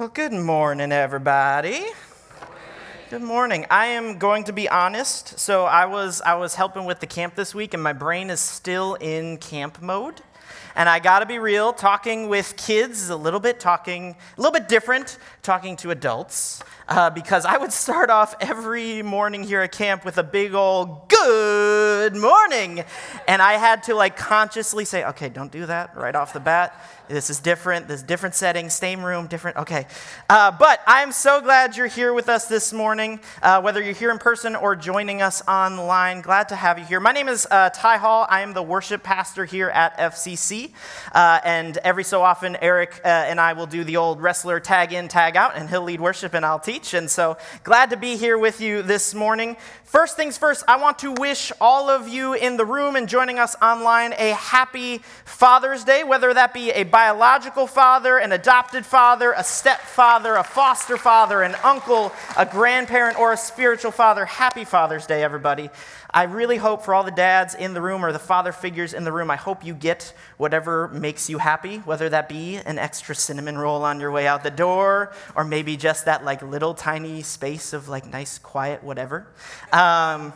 Well, good morning, everybody. Good morning. I am going to be honest. So I was I was helping with the camp this week, and my brain is still in camp mode. And I got to be real. Talking with kids is a little bit talking a little bit different. Talking to adults uh, because I would start off every morning here at camp with a big old good morning, and I had to like consciously say, okay, don't do that right off the bat this is different. This different setting, same room, different. Okay. Uh, but I'm so glad you're here with us this morning, uh, whether you're here in person or joining us online. Glad to have you here. My name is uh, Ty Hall. I am the worship pastor here at FCC. Uh, and every so often, Eric uh, and I will do the old wrestler tag in, tag out, and he'll lead worship and I'll teach. And so glad to be here with you this morning. First things first, I want to wish all of you in the room and joining us online a happy Father's Day, whether that be a biological father, an adopted father, a stepfather, a foster father, an uncle, a grandparent, or a spiritual father. Happy Father's Day, everybody. I really hope for all the dads in the room or the father figures in the room, I hope you get whatever makes you happy, whether that be an extra cinnamon roll on your way out the door, or maybe just that like little tiny space of like nice, quiet, whatever. Um,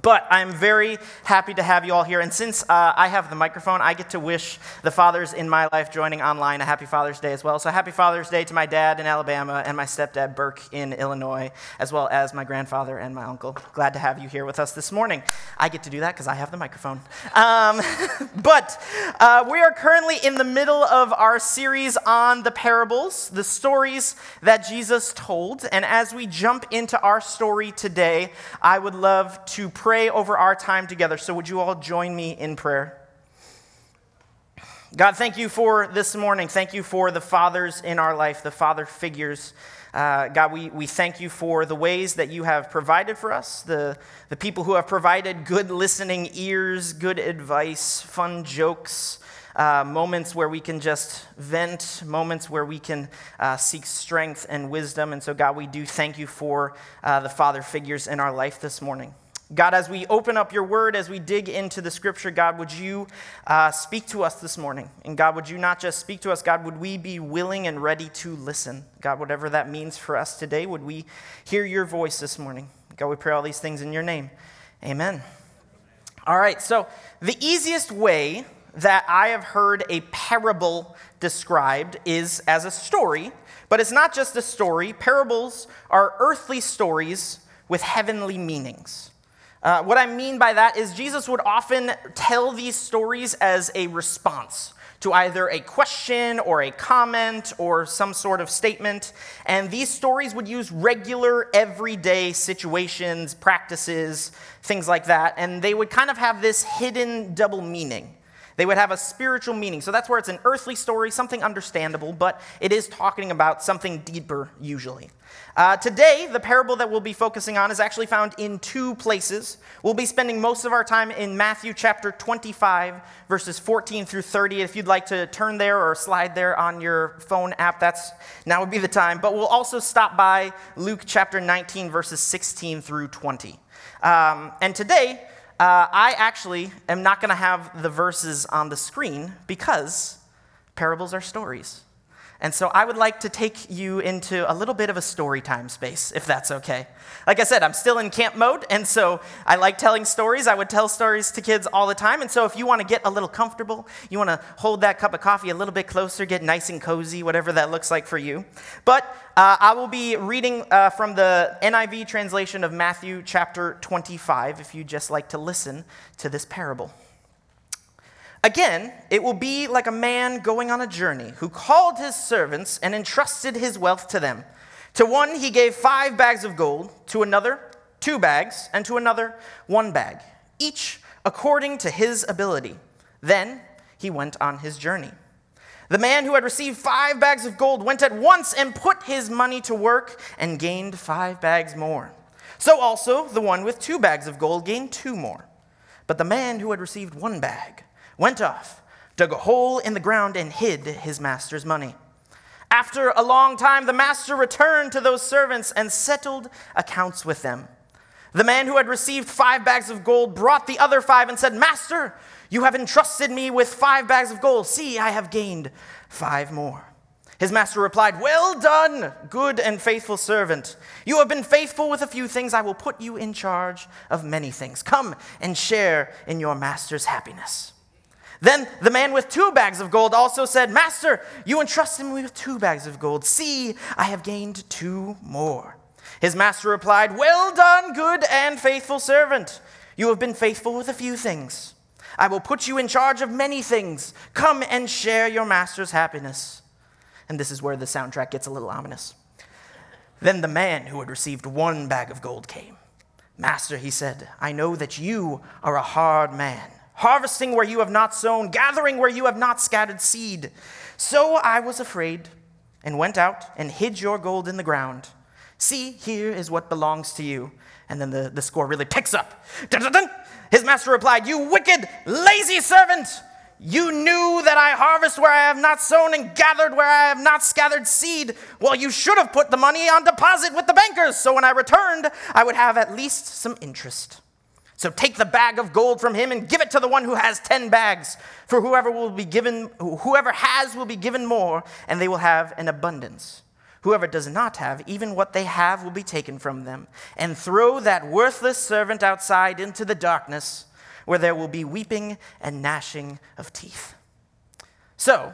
but I'm very happy to have you all here. And since uh, I have the microphone, I get to wish the fathers in my life joining online a happy Father's Day as well. So, happy Father's Day to my dad in Alabama and my stepdad, Burke, in Illinois, as well as my grandfather and my uncle. Glad to have you here with us this morning. I get to do that because I have the microphone. Um, but uh, we are currently in the middle of our series on the parables, the stories that Jesus told. And as we jump into our story today, I would love to pray over our time together. So, would you all join me in prayer? God, thank you for this morning. Thank you for the fathers in our life, the father figures. Uh, God, we, we thank you for the ways that you have provided for us, the, the people who have provided good listening ears, good advice, fun jokes, uh, moments where we can just vent, moments where we can uh, seek strength and wisdom. And so, God, we do thank you for uh, the father figures in our life this morning. God, as we open up your word, as we dig into the scripture, God, would you uh, speak to us this morning? And God, would you not just speak to us, God, would we be willing and ready to listen? God, whatever that means for us today, would we hear your voice this morning? God, we pray all these things in your name. Amen. All right, so the easiest way that I have heard a parable described is as a story, but it's not just a story. Parables are earthly stories with heavenly meanings. Uh, what I mean by that is Jesus would often tell these stories as a response to either a question or a comment or some sort of statement. And these stories would use regular, everyday situations, practices, things like that. And they would kind of have this hidden double meaning. They would have a spiritual meaning. So that's where it's an earthly story, something understandable, but it is talking about something deeper usually. Uh, today, the parable that we'll be focusing on is actually found in two places. We'll be spending most of our time in Matthew chapter 25, verses 14 through 30. If you'd like to turn there or slide there on your phone app, that's now would be the time. But we'll also stop by Luke chapter 19, verses 16 through 20. Um, and today, uh, I actually am not going to have the verses on the screen because parables are stories. And so I would like to take you into a little bit of a story time space, if that's okay. Like I said, I'm still in camp mode, and so I like telling stories. I would tell stories to kids all the time. And so if you want to get a little comfortable, you want to hold that cup of coffee a little bit closer, get nice and cozy, whatever that looks like for you. But uh, I will be reading uh, from the NIV translation of Matthew chapter 25, if you just like to listen to this parable. Again, it will be like a man going on a journey who called his servants and entrusted his wealth to them. To one, he gave five bags of gold, to another, two bags, and to another, one bag, each according to his ability. Then he went on his journey. The man who had received five bags of gold went at once and put his money to work and gained five bags more. So also the one with two bags of gold gained two more. But the man who had received one bag, went off, dug a hole in the ground, and hid his master's money. After a long time, the master returned to those servants and settled accounts with them. The man who had received five bags of gold brought the other five and said, Master, you have entrusted me with five bags of gold. See, I have gained five more. His master replied, Well done, good and faithful servant. You have been faithful with a few things. I will put you in charge of many things. Come and share in your master's happiness. Then the man with two bags of gold also said, Master, you entrusted me with two bags of gold. See, I have gained two more. His master replied, Well done, good and faithful servant. You have been faithful with a few things. I will put you in charge of many things. Come and share your master's happiness. And this is where the soundtrack gets a little ominous. Then the man who had received one bag of gold came. Master, he said, I know that you are a hard man, harvesting where you have not sown, gathering where you have not scattered seed. So I was afraid and went out and hid your gold in the ground. See, here is what belongs to you. And then the, the score really picks up. Dun, dun, dun. His master replied, You wicked, lazy servant! You knew that I harvest where I have not sown and gathered where I have not scattered seed. Well, you should have put the money on deposit with the bankers, so when I returned, I would have at least some interest. So take the bag of gold from him and give it to the one who has 10 bags. For whoever will be given whoever has will be given more, and they will have an abundance. Whoever does not have, even what they have will be taken from them. And throw that worthless servant outside into the darkness where there will be weeping and gnashing of teeth. So,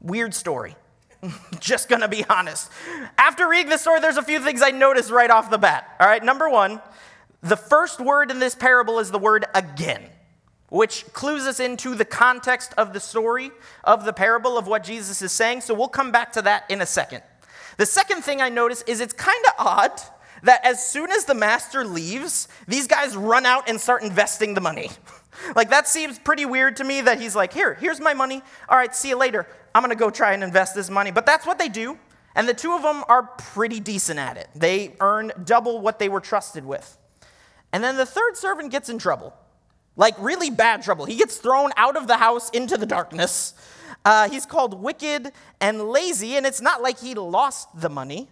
weird story. Just gonna be honest. After reading this story, there's a few things I noticed right off the bat. All right, number one, the first word in this parable is the word again, which clues us into the context of the story of the parable of what Jesus is saying. So we'll come back to that in a second. The second thing I notice is it's kind of odd that as soon as the master leaves, these guys run out and start investing the money. like that seems pretty weird to me that he's like, here, here's my money. All right, see you later. I'm going to go try and invest this money. But that's what they do. And the two of them are pretty decent at it. They earn double what they were trusted with. And then the third servant gets in trouble, like really bad trouble. He gets thrown out of the house into the darkness. Uh, he's called wicked and lazy, and it's not like he lost the money.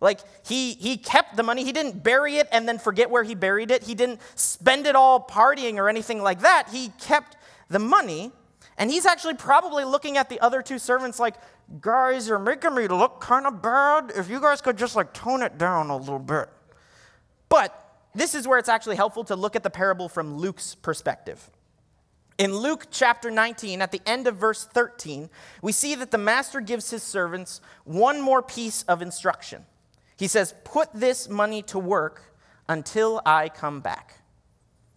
Like he he kept the money. He didn't bury it and then forget where he buried it. He didn't spend it all partying or anything like that. He kept the money. And he's actually probably looking at the other two servants like, guys, you're making me look kind of bad. If you guys could just like tone it down a little bit. But this is where it's actually helpful to look at the parable from Luke's perspective. In Luke chapter 19, at the end of verse 13, we see that the master gives his servants one more piece of instruction. He says, Put this money to work until I come back.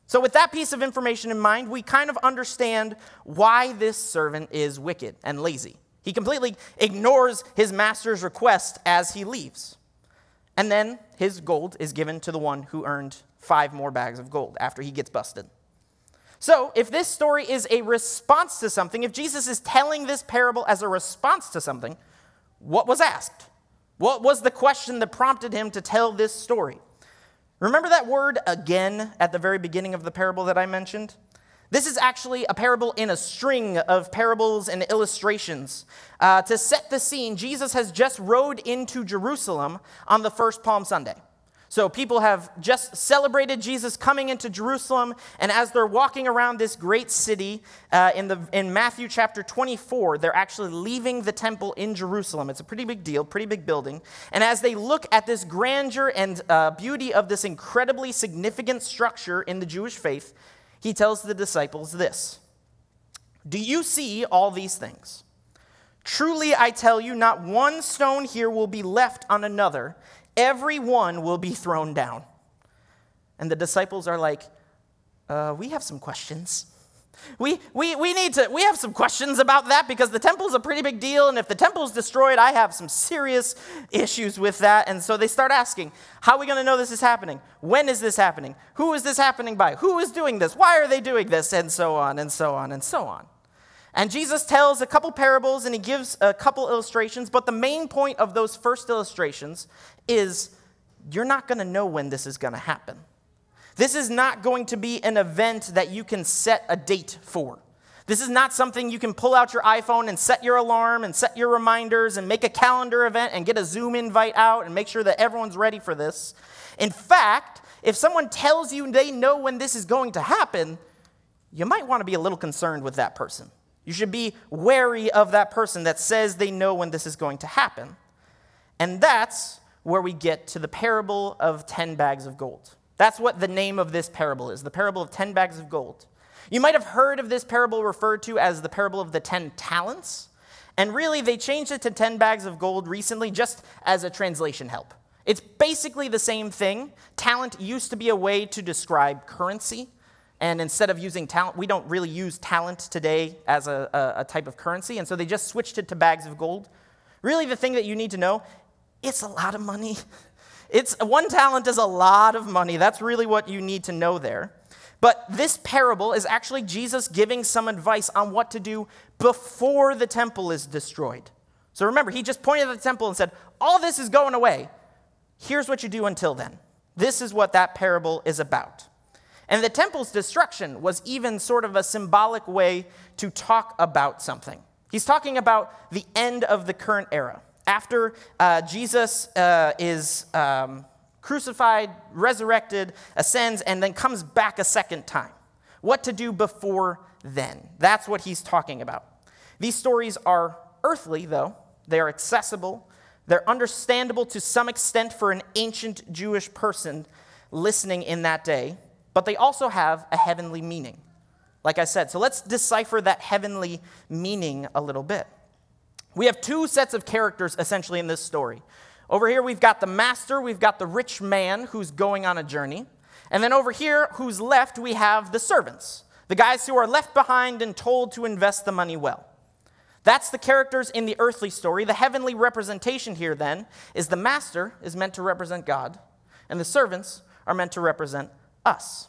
So, with that piece of information in mind, we kind of understand why this servant is wicked and lazy. He completely ignores his master's request as he leaves. And then his gold is given to the one who earned five more bags of gold after he gets busted. So, if this story is a response to something, if Jesus is telling this parable as a response to something, what was asked? What was the question that prompted him to tell this story? Remember that word again at the very beginning of the parable that I mentioned? This is actually a parable in a string of parables and illustrations. Uh, to set the scene, Jesus has just rode into Jerusalem on the first Palm Sunday. So people have just celebrated Jesus coming into Jerusalem, and as they're walking around this great city uh, in, the, in Matthew chapter 24, they're actually leaving the temple in Jerusalem. It's a pretty big deal, pretty big building. And as they look at this grandeur and uh, beauty of this incredibly significant structure in the Jewish faith, he tells the disciples this Do you see all these things? Truly, I tell you, not one stone here will be left on another every one will be thrown down. And the disciples are like, uh, we have some questions. We, we, we need to, we have some questions about that because the temple is a pretty big deal. And if the temple is destroyed, I have some serious issues with that. And so they start asking, how are we going to know this is happening? When is this happening? Who is this happening by? Who is doing this? Why are they doing this? And so on and so on and so on. And Jesus tells a couple parables and he gives a couple illustrations, but the main point of those first illustrations is you're not going to know when this is going to happen. This is not going to be an event that you can set a date for. This is not something you can pull out your iPhone and set your alarm and set your reminders and make a calendar event and get a Zoom invite out and make sure that everyone's ready for this. In fact, if someone tells you they know when this is going to happen, you might want to be a little concerned with that person You should be wary of that person that says they know when this is going to happen. And that's where we get to the parable of 10 bags of gold. That's what the name of this parable is the parable of 10 bags of gold. You might have heard of this parable referred to as the parable of the 10 talents. And really, they changed it to 10 bags of gold recently just as a translation help. It's basically the same thing. Talent used to be a way to describe currency. And instead of using talent, we don't really use talent today as a, a, a, type of currency. And so they just switched it to bags of gold. Really, the thing that you need to know it's a lot of money. It's, one talent is a lot of money. That's really what you need to know there. But this parable is actually Jesus giving some advice on what to do before the temple is destroyed. So remember, he just pointed at the temple and said, All this is going away. Here's what you do until then. This is what that parable is about. And the temple's destruction was even sort of a symbolic way to talk about something. He's talking about the end of the current era. After uh, Jesus uh, is um, crucified, resurrected, ascends, and then comes back a second time. What to do before then. That's what he's talking about. These stories are earthly, though, they are accessible, they're understandable to some extent for an ancient Jewish person listening in that day, but they also have a heavenly meaning. Like I said, so let's decipher that heavenly meaning a little bit. We have two sets of characters essentially in this story. Over here, we've got the master, we've got the rich man who's going on a journey. And then over here, who's left, we have the servants, the guys who are left behind and told to invest the money well. That's the characters in the earthly story. The heavenly representation here, then, is the master is meant to represent God, and the servants are meant to represent us.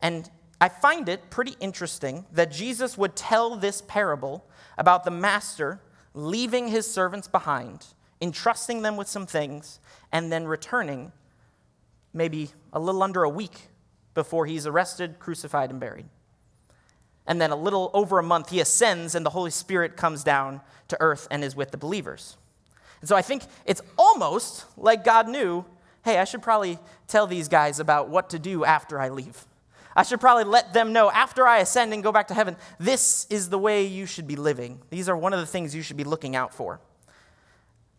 And I find it pretty interesting that Jesus would tell this parable about the master leaving his servants behind, entrusting them with some things, and then returning maybe a little under a week before he's arrested, crucified, and buried. And then a little over a month, he ascends and the Holy Spirit comes down to earth and is with the believers. And so I think it's almost like God knew hey, I should probably tell these guys about what to do after I leave. I should probably let them know after I ascend and go back to heaven, this is the way you should be living. These are one of the things you should be looking out for.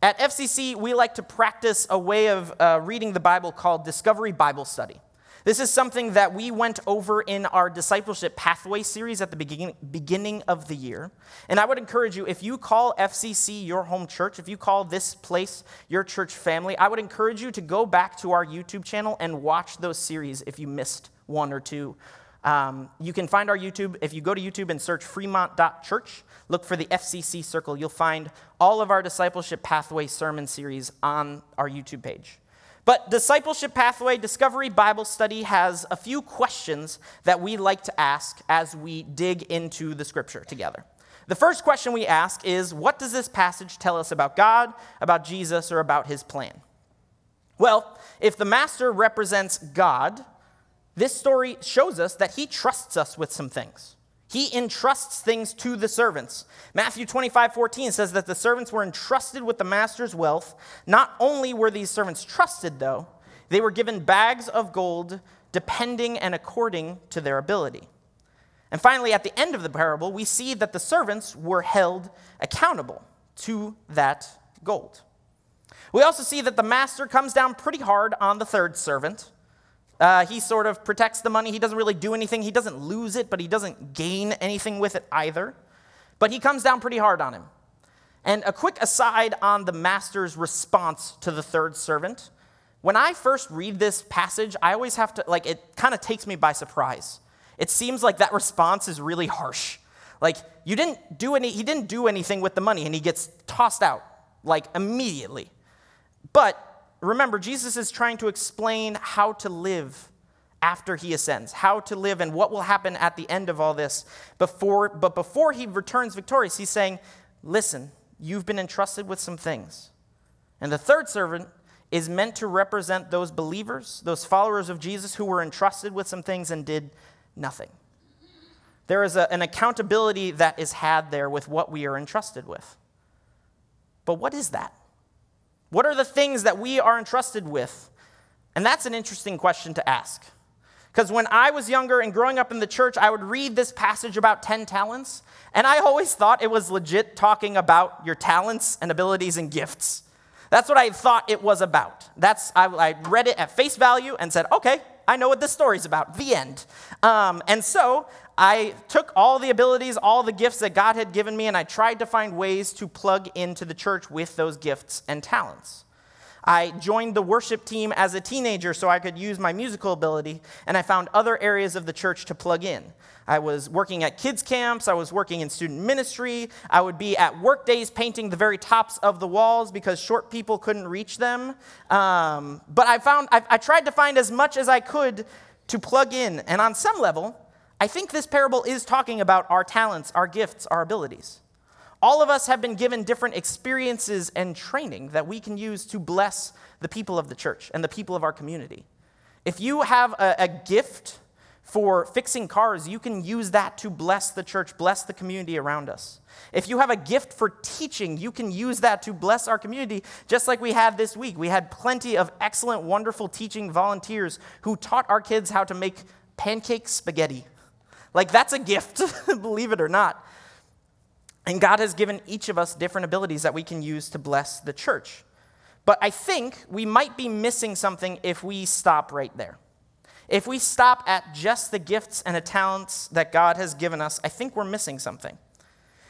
At FCC, we like to practice a way of uh, reading the Bible called Discovery Bible Study. This is something that we went over in our discipleship pathway series at the beginning, beginning of the year. And I would encourage you, if you call FCC your home church, if you call this place your church family, I would encourage you to go back to our YouTube channel and watch those series if you missed one or two. Um, you can find our YouTube. If you go to YouTube and search fremont.church, look for the FCC circle, you'll find all of our discipleship pathway sermon series on our YouTube page. But Discipleship Pathway Discovery Bible Study has a few questions that we like to ask as we dig into the scripture together. The first question we ask is What does this passage tell us about God, about Jesus, or about his plan? Well, if the master represents God, this story shows us that he trusts us with some things. He entrusts things to the servants. Matthew 25, 14 says that the servants were entrusted with the master's wealth. Not only were these servants trusted, though, they were given bags of gold depending and according to their ability. And finally, at the end of the parable, we see that the servants were held accountable to that gold. We also see that the master comes down pretty hard on the third servant. Uh, he sort of protects the money. He doesn't really do anything. He doesn't lose it, but he doesn't gain anything with it either. But he comes down pretty hard on him. And a quick aside on the master's response to the third servant. When I first read this passage, I always have to, like, it kind of takes me by surprise. It seems like that response is really harsh. Like, you didn't do any, he didn't do anything with the money, and he gets tossed out, like, immediately. But remember, Jesus is trying to explain how to live after he ascends, how to live and what will happen at the end of all this. Before, but before he returns victorious, he's saying, Listen, you've been entrusted with some things. And the third servant is meant to represent those believers, those followers of Jesus who were entrusted with some things and did nothing. There is a, an accountability that is had there with what we are entrusted with. But what is that? What are the things that we are entrusted with? And that's an interesting question to ask. Because when I was younger and growing up in the church, I would read this passage about 10 talents, and I always thought it was legit talking about your talents and abilities and gifts. That's what I thought it was about. That's I, I read it at face value and said, okay, I know what this story's about. The end. Um, and so I took all the abilities, all the gifts that God had given me, and I tried to find ways to plug into the church with those gifts and talents. I joined the worship team as a teenager so I could use my musical ability, and I found other areas of the church to plug in. I was working at kids' camps, I was working in student ministry, I would be at work days painting the very tops of the walls because short people couldn't reach them. Um, but I found, I, I tried to find as much as I could to plug in, and on some level, I think this parable is talking about our talents, our gifts, our abilities. All of us have been given different experiences and training that we can use to bless the people of the church and the people of our community. If you have a, a gift for fixing cars, you can use that to bless the church, bless the community around us. If you have a gift for teaching, you can use that to bless our community, just like we had this week. We had plenty of excellent, wonderful teaching volunteers who taught our kids how to make pancake spaghetti. Like, that's a gift, believe it or not. And God has given each of us different abilities that we can use to bless the church. But I think we might be missing something if we stop right there. If we stop at just the gifts and the talents that God has given us, I think we're missing something.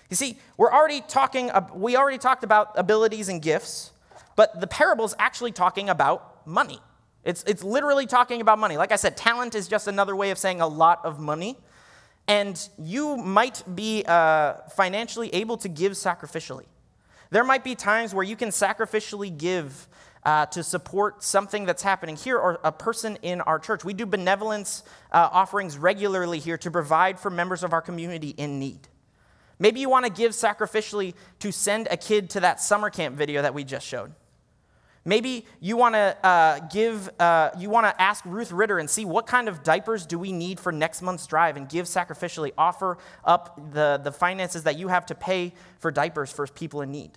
You see, we're already talking, we already talked about abilities and gifts, but the parable is actually talking about money. It's, it's literally talking about money. Like I said, talent is just another way of saying a lot of money. And you might be uh, financially able to give sacrificially. There might be times where you can sacrificially give uh, to support something that's happening here or a person in our church. We do benevolence uh, offerings regularly here to provide for members of our community in need. Maybe you want to give sacrificially to send a kid to that summer camp video that we just showed. Maybe you want to uh, give, uh, you want to ask Ruth Ritter and see what kind of diapers do we need for next month's drive and give sacrificially, offer up the, the finances that you have to pay for diapers for people in need.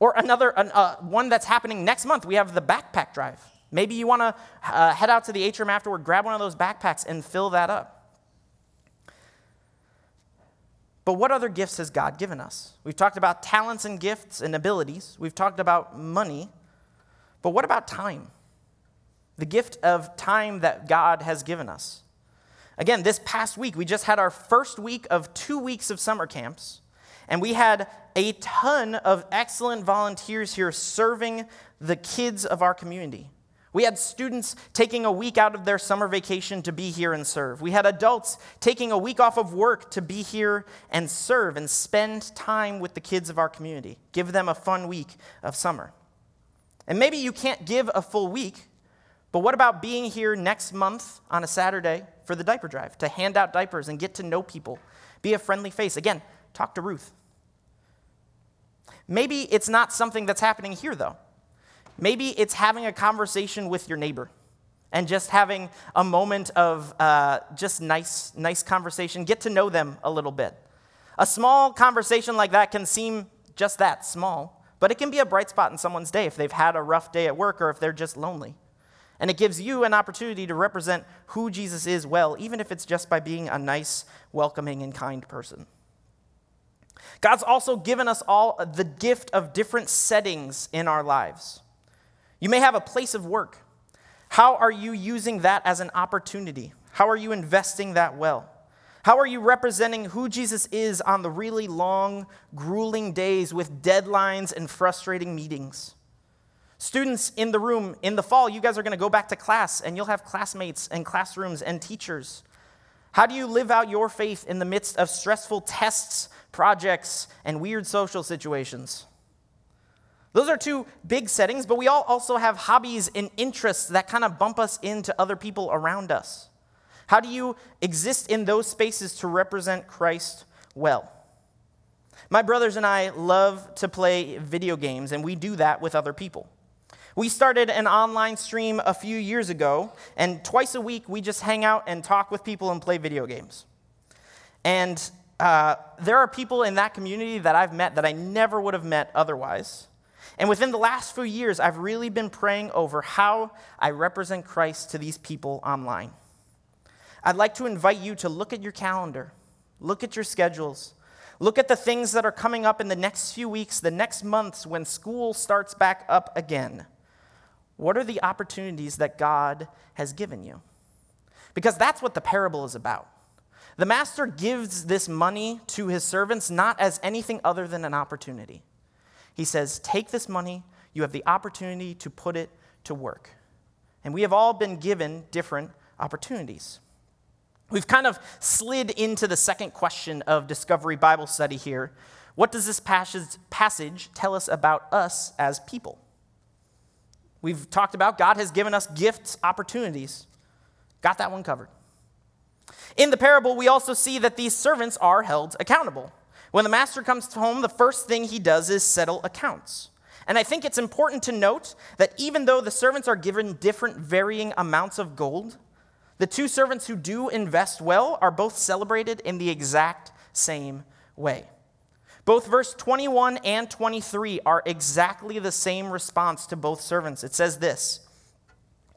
Or another, uh, one that's happening next month, we have the backpack drive. Maybe you want to uh, head out to the atrium afterward, grab one of those backpacks and fill that up. But what other gifts has God given us? We've talked about talents and gifts and abilities. We've talked about money. But what about time? The gift of time that God has given us. Again, this past week, we just had our first week of two weeks of summer camps, and we had a ton of excellent volunteers here serving the kids of our community. We had students taking a week out of their summer vacation to be here and serve. We had adults taking a week off of work to be here and serve and spend time with the kids of our community, give them a fun week of summer. And maybe you can't give a full week, but what about being here next month on a Saturday for the diaper drive to hand out diapers and get to know people? Be a friendly face. Again, talk to Ruth. Maybe it's not something that's happening here, though. Maybe it's having a conversation with your neighbor and just having a moment of uh, just nice, nice conversation. Get to know them a little bit. A small conversation like that can seem just that small, but it can be a bright spot in someone's day if they've had a rough day at work or if they're just lonely. And it gives you an opportunity to represent who Jesus is well, even if it's just by being a nice, welcoming, and kind person. God's also given us all the gift of different settings in our lives. You may have a place of work. How are you using that as an opportunity? How are you investing that well? How are you representing who Jesus is on the really long, grueling days with deadlines and frustrating meetings? Students in the room, in the fall, you guys are going to go back to class and you'll have classmates and classrooms and teachers. How do you live out your faith in the midst of stressful tests, projects, and weird social situations? Those are two big settings, but we all also have hobbies and interests that kind of bump us into other people around us. How do you exist in those spaces to represent Christ well? My brothers and I love to play video games, and we do that with other people. We started an online stream a few years ago, and twice a week we just hang out and talk with people and play video games. And uh, there are people in that community that I've met that I never would have met otherwise. And within the last few years, I've really been praying over how I represent Christ to these people online. I'd like to invite you to look at your calendar, look at your schedules, look at the things that are coming up in the next few weeks, the next months when school starts back up again. What are the opportunities that God has given you? Because that's what the parable is about. The master gives this money to his servants not as anything other than an opportunity. He says, Take this money, you have the opportunity to put it to work. And we have all been given different opportunities. We've kind of slid into the second question of Discovery Bible Study here. What does this passage tell us about us as people? We've talked about God has given us gifts, opportunities. Got that one covered. In the parable, we also see that these servants are held accountable. When the master comes home, the first thing he does is settle accounts. And I think it's important to note that even though the servants are given different varying amounts of gold, the two servants who do invest well are both celebrated in the exact same way. Both verse 21 and 23 are exactly the same response to both servants. It says this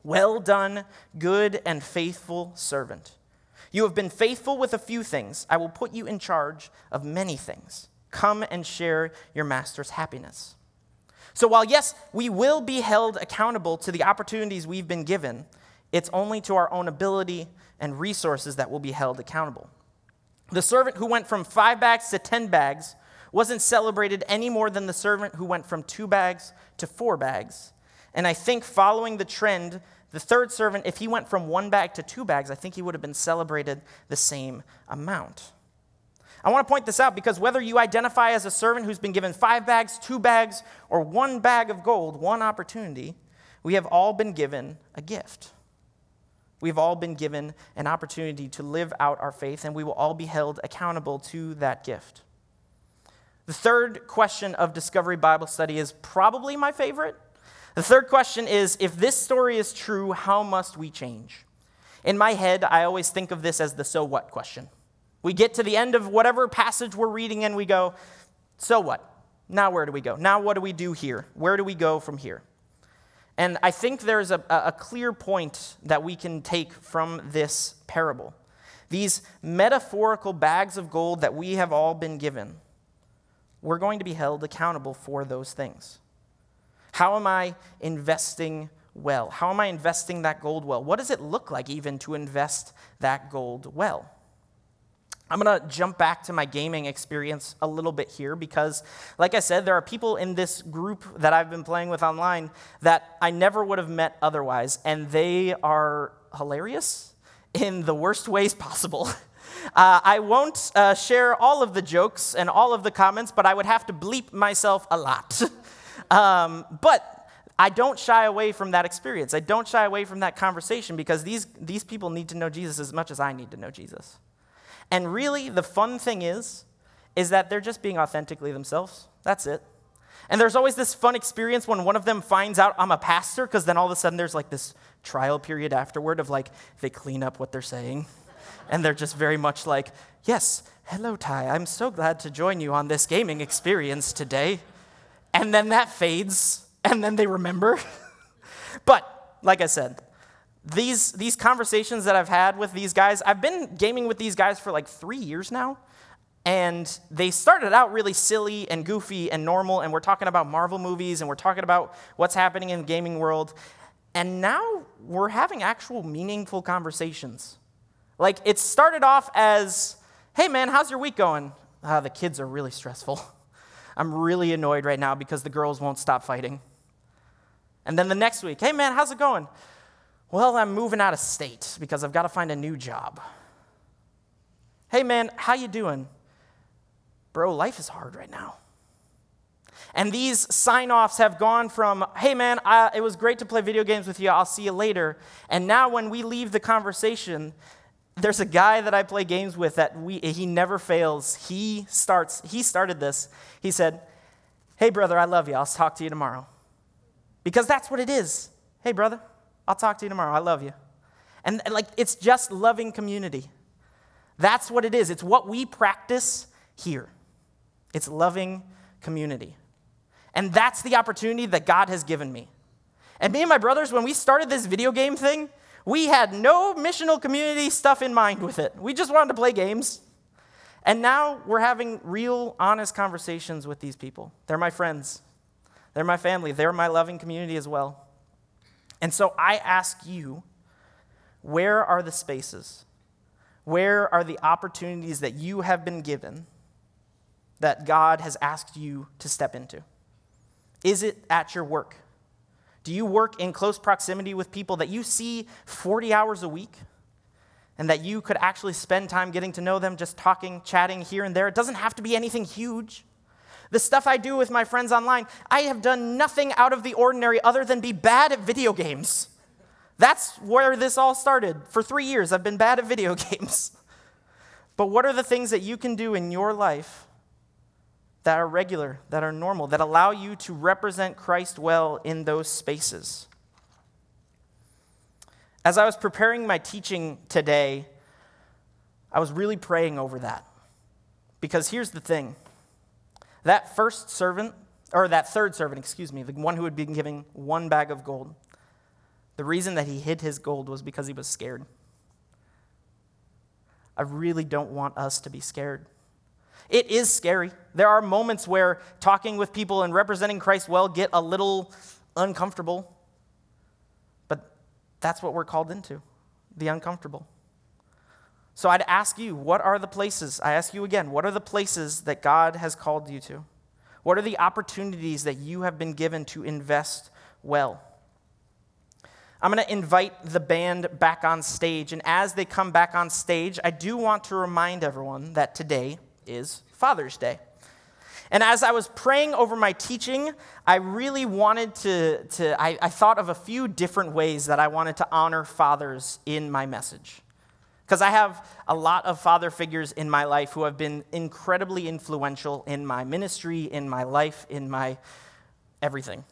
Well done, good and faithful servant. You have been faithful with a few things. I will put you in charge of many things. Come and share your master's happiness. So, while yes, we will be held accountable to the opportunities we've been given, it's only to our own ability and resources that we'll be held accountable. The servant who went from five bags to 10 bags wasn't celebrated any more than the servant who went from two bags to four bags. And I think following the trend the third servant, if he went from one bag to two bags, I think he would have been celebrated the same amount. I want to point this out because whether you identify as a servant who's been given five bags, two bags, or one bag of gold, one opportunity, we have all been given a gift. We've all been given an opportunity to live out our faith, and we will all be held accountable to that gift. The third question of Discovery Bible Study is probably my favorite the third question is if this story is true, how must we change? In my head, I always think of this as the so what question. We get to the end of whatever passage we're reading and we go, so what? Now where do we go? Now what do we do here? Where do we go from here? And I think there's a, a clear point that we can take from this parable. These metaphorical bags of gold that we have all been given, we're going to be held accountable for those things. How am I investing well? How am I investing that gold well? What does it look like even to invest that gold well? I'm going to jump back to my gaming experience a little bit here because, like I said, there are people in this group that I've been playing with online that I never would have met otherwise, and they are hilarious in the worst ways possible. Uh, I won't uh, share all of the jokes and all of the comments, but I would have to bleep myself a lot. Um, but I don't shy away from that experience. I don't shy away from that conversation because these, these people need to know Jesus as much as I need to know Jesus. And really, the fun thing is, is that they're just being authentically themselves. That's it. And there's always this fun experience when one of them finds out I'm a pastor, because then all of a sudden there's like this trial period afterward of like they clean up what they're saying. And they're just very much like, yes, hello, Ty. I'm so glad to join you on this gaming experience today and then that fades, and then they remember. but like I said, these, these conversations that I've had with these guys, I've been gaming with these guys for like three years now. And they started out really silly and goofy and normal, and we're talking about Marvel movies and we're talking about what's happening in the gaming world. And now we're having actual meaningful conversations. Like it started off as, hey man, how's your week going? Uh, the kids are really stressful. I'm really annoyed right now because the girls won't stop fighting. And then the next week, hey man, how's it going? Well, I'm moving out of state because I've got to find a new job. Hey man, how you doing? Bro, life is hard right now. And these sign offs have gone from, hey man, I, it was great to play video games with you, I'll see you later. And now when we leave the conversation, there's a guy that I play games with that we, he never fails. He starts, he started this. He said, Hey, brother, I love you. I'll talk to you tomorrow. Because that's what it is. Hey, brother, I'll talk to you tomorrow. I love you. And, and like, it's just loving community. That's what it is. It's what we practice here. It's loving community. And that's the opportunity that God has given me. And me and my brothers, when we started this video game thing, We had no missional community stuff in mind with it. We just wanted to play games. And now we're having real, honest conversations with these people. They're my friends, they're my family, they're my loving community as well. And so I ask you, where are the spaces? Where are the opportunities that you have been given that God has asked you to step into? Is it at your work? Do you work in close proximity with people that you see 40 hours a week? And that you could actually spend time getting to know them, just talking, chatting here and there. It doesn't have to be anything huge. The stuff I do with my friends online, I have done nothing out of the ordinary other than be bad at video games. That's where this all started. For three years, I've been bad at video games. But what are the things that you can do in your life that are regular, that are normal, that allow you to represent Christ well in those spaces. As I was preparing my teaching today, I was really praying over that. Because here's the thing that first servant, or that third servant, excuse me, the one who had been given one bag of gold, the reason that he hid his gold was because he was scared. I really don't want us to be scared. It is scary. There are moments where talking with people and representing Christ well get a little uncomfortable. But that's what we're called into the uncomfortable. So I'd ask you, what are the places? I ask you again, what are the places that God has called you to? What are the opportunities that you have been given to invest well? I'm going to invite the band back on stage. And as they come back on stage, I do want to remind everyone that today is Father's Day. And as I was praying over my teaching, I really wanted to, to I, I thought of a few different ways that I wanted to honor fathers in my message. Because I have a lot of father figures in my life who have been incredibly influential in my ministry, in my life, in my everything.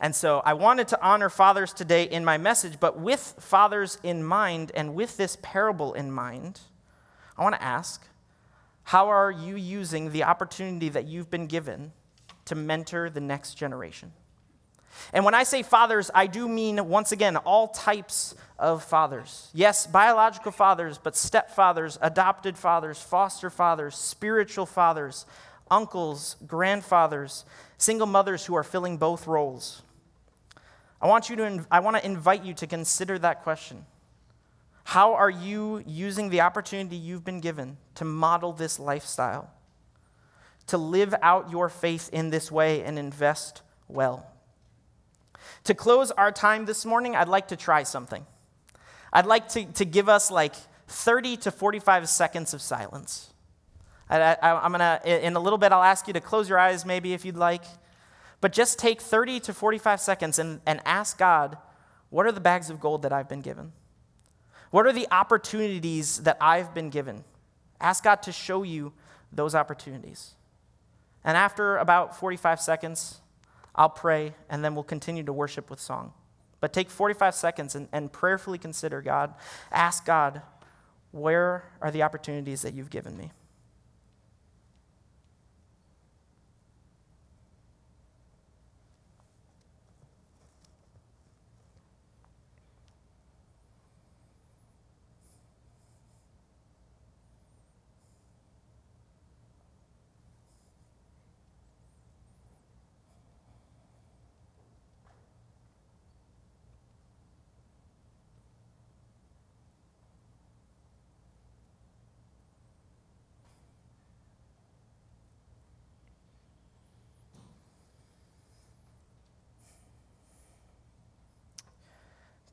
And so I wanted to honor fathers today in my message, but with fathers in mind and with this parable in mind, I want to ask how are you using the opportunity that you've been given to mentor the next generation? And when I say fathers, I do mean, once again, all types of fathers. Yes, biological fathers, but stepfathers, adopted fathers, foster fathers, spiritual fathers, uncles, grandfathers, single mothers who are filling both roles. I want, you to, I want to invite you to consider that question. How are you using the opportunity you've been given to model this lifestyle? To live out your faith in this way and invest well. To close our time this morning, I'd like to try something. I'd like to, to give us like 30 to 45 seconds of silence. I, am to, in a little bit, I'll ask you to close your eyes maybe if you'd like. But just take 30 to 45 seconds and, and ask God, what are the bags of gold that I've been given? What are the opportunities that I've been given? Ask God to show you those opportunities. And after about 45 seconds, I'll pray, and then we'll continue to worship with song. But take 45 seconds and, and prayerfully consider God. Ask God, where are the opportunities that you've given me?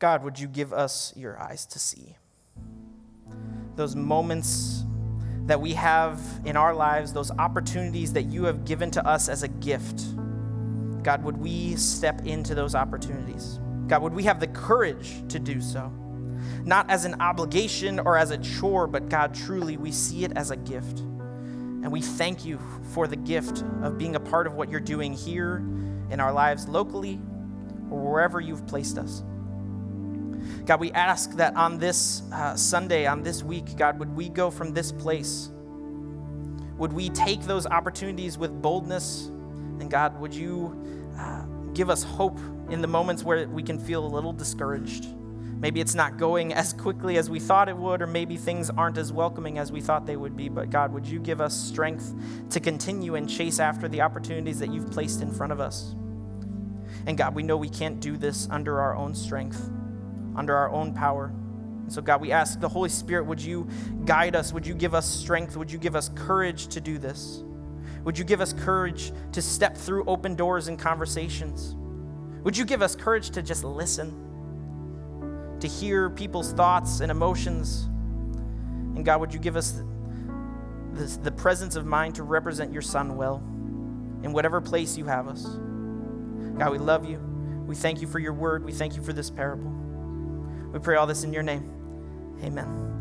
God, would you give us your eyes to see? Those moments that we have in our lives, those opportunities that you have given to us as a gift. God, would we step into those opportunities? God, would we have the courage to do so? Not as an obligation or as a chore, but God, truly, we see it as a gift. And we thank you for the gift of being a part of what you're doing here in our lives locally or wherever you've placed us. God, we ask that on this uh, Sunday, on this week, God, would we go from this place? Would we take those opportunities with boldness? And God, would you uh, give us hope in the moments where we can feel a little discouraged? Maybe it's not going as quickly as we thought it would, or maybe things aren't as welcoming as we thought they would be. But God, would you give us strength to continue and chase after the opportunities that you've placed in front of us? And God, we know we can't do this under our own strength, under our own power. And so, God, we ask the Holy Spirit, would you guide us? Would you give us strength? Would you give us courage to do this? Would you give us courage to step through open doors and conversations? Would you give us courage to just listen? to hear people's thoughts and emotions. And God, would you give us the, the, presence of mind to represent your Son well in whatever place you have us? God, we love you. We thank you for your word. We thank you for this parable. We pray all this in your name. Amen.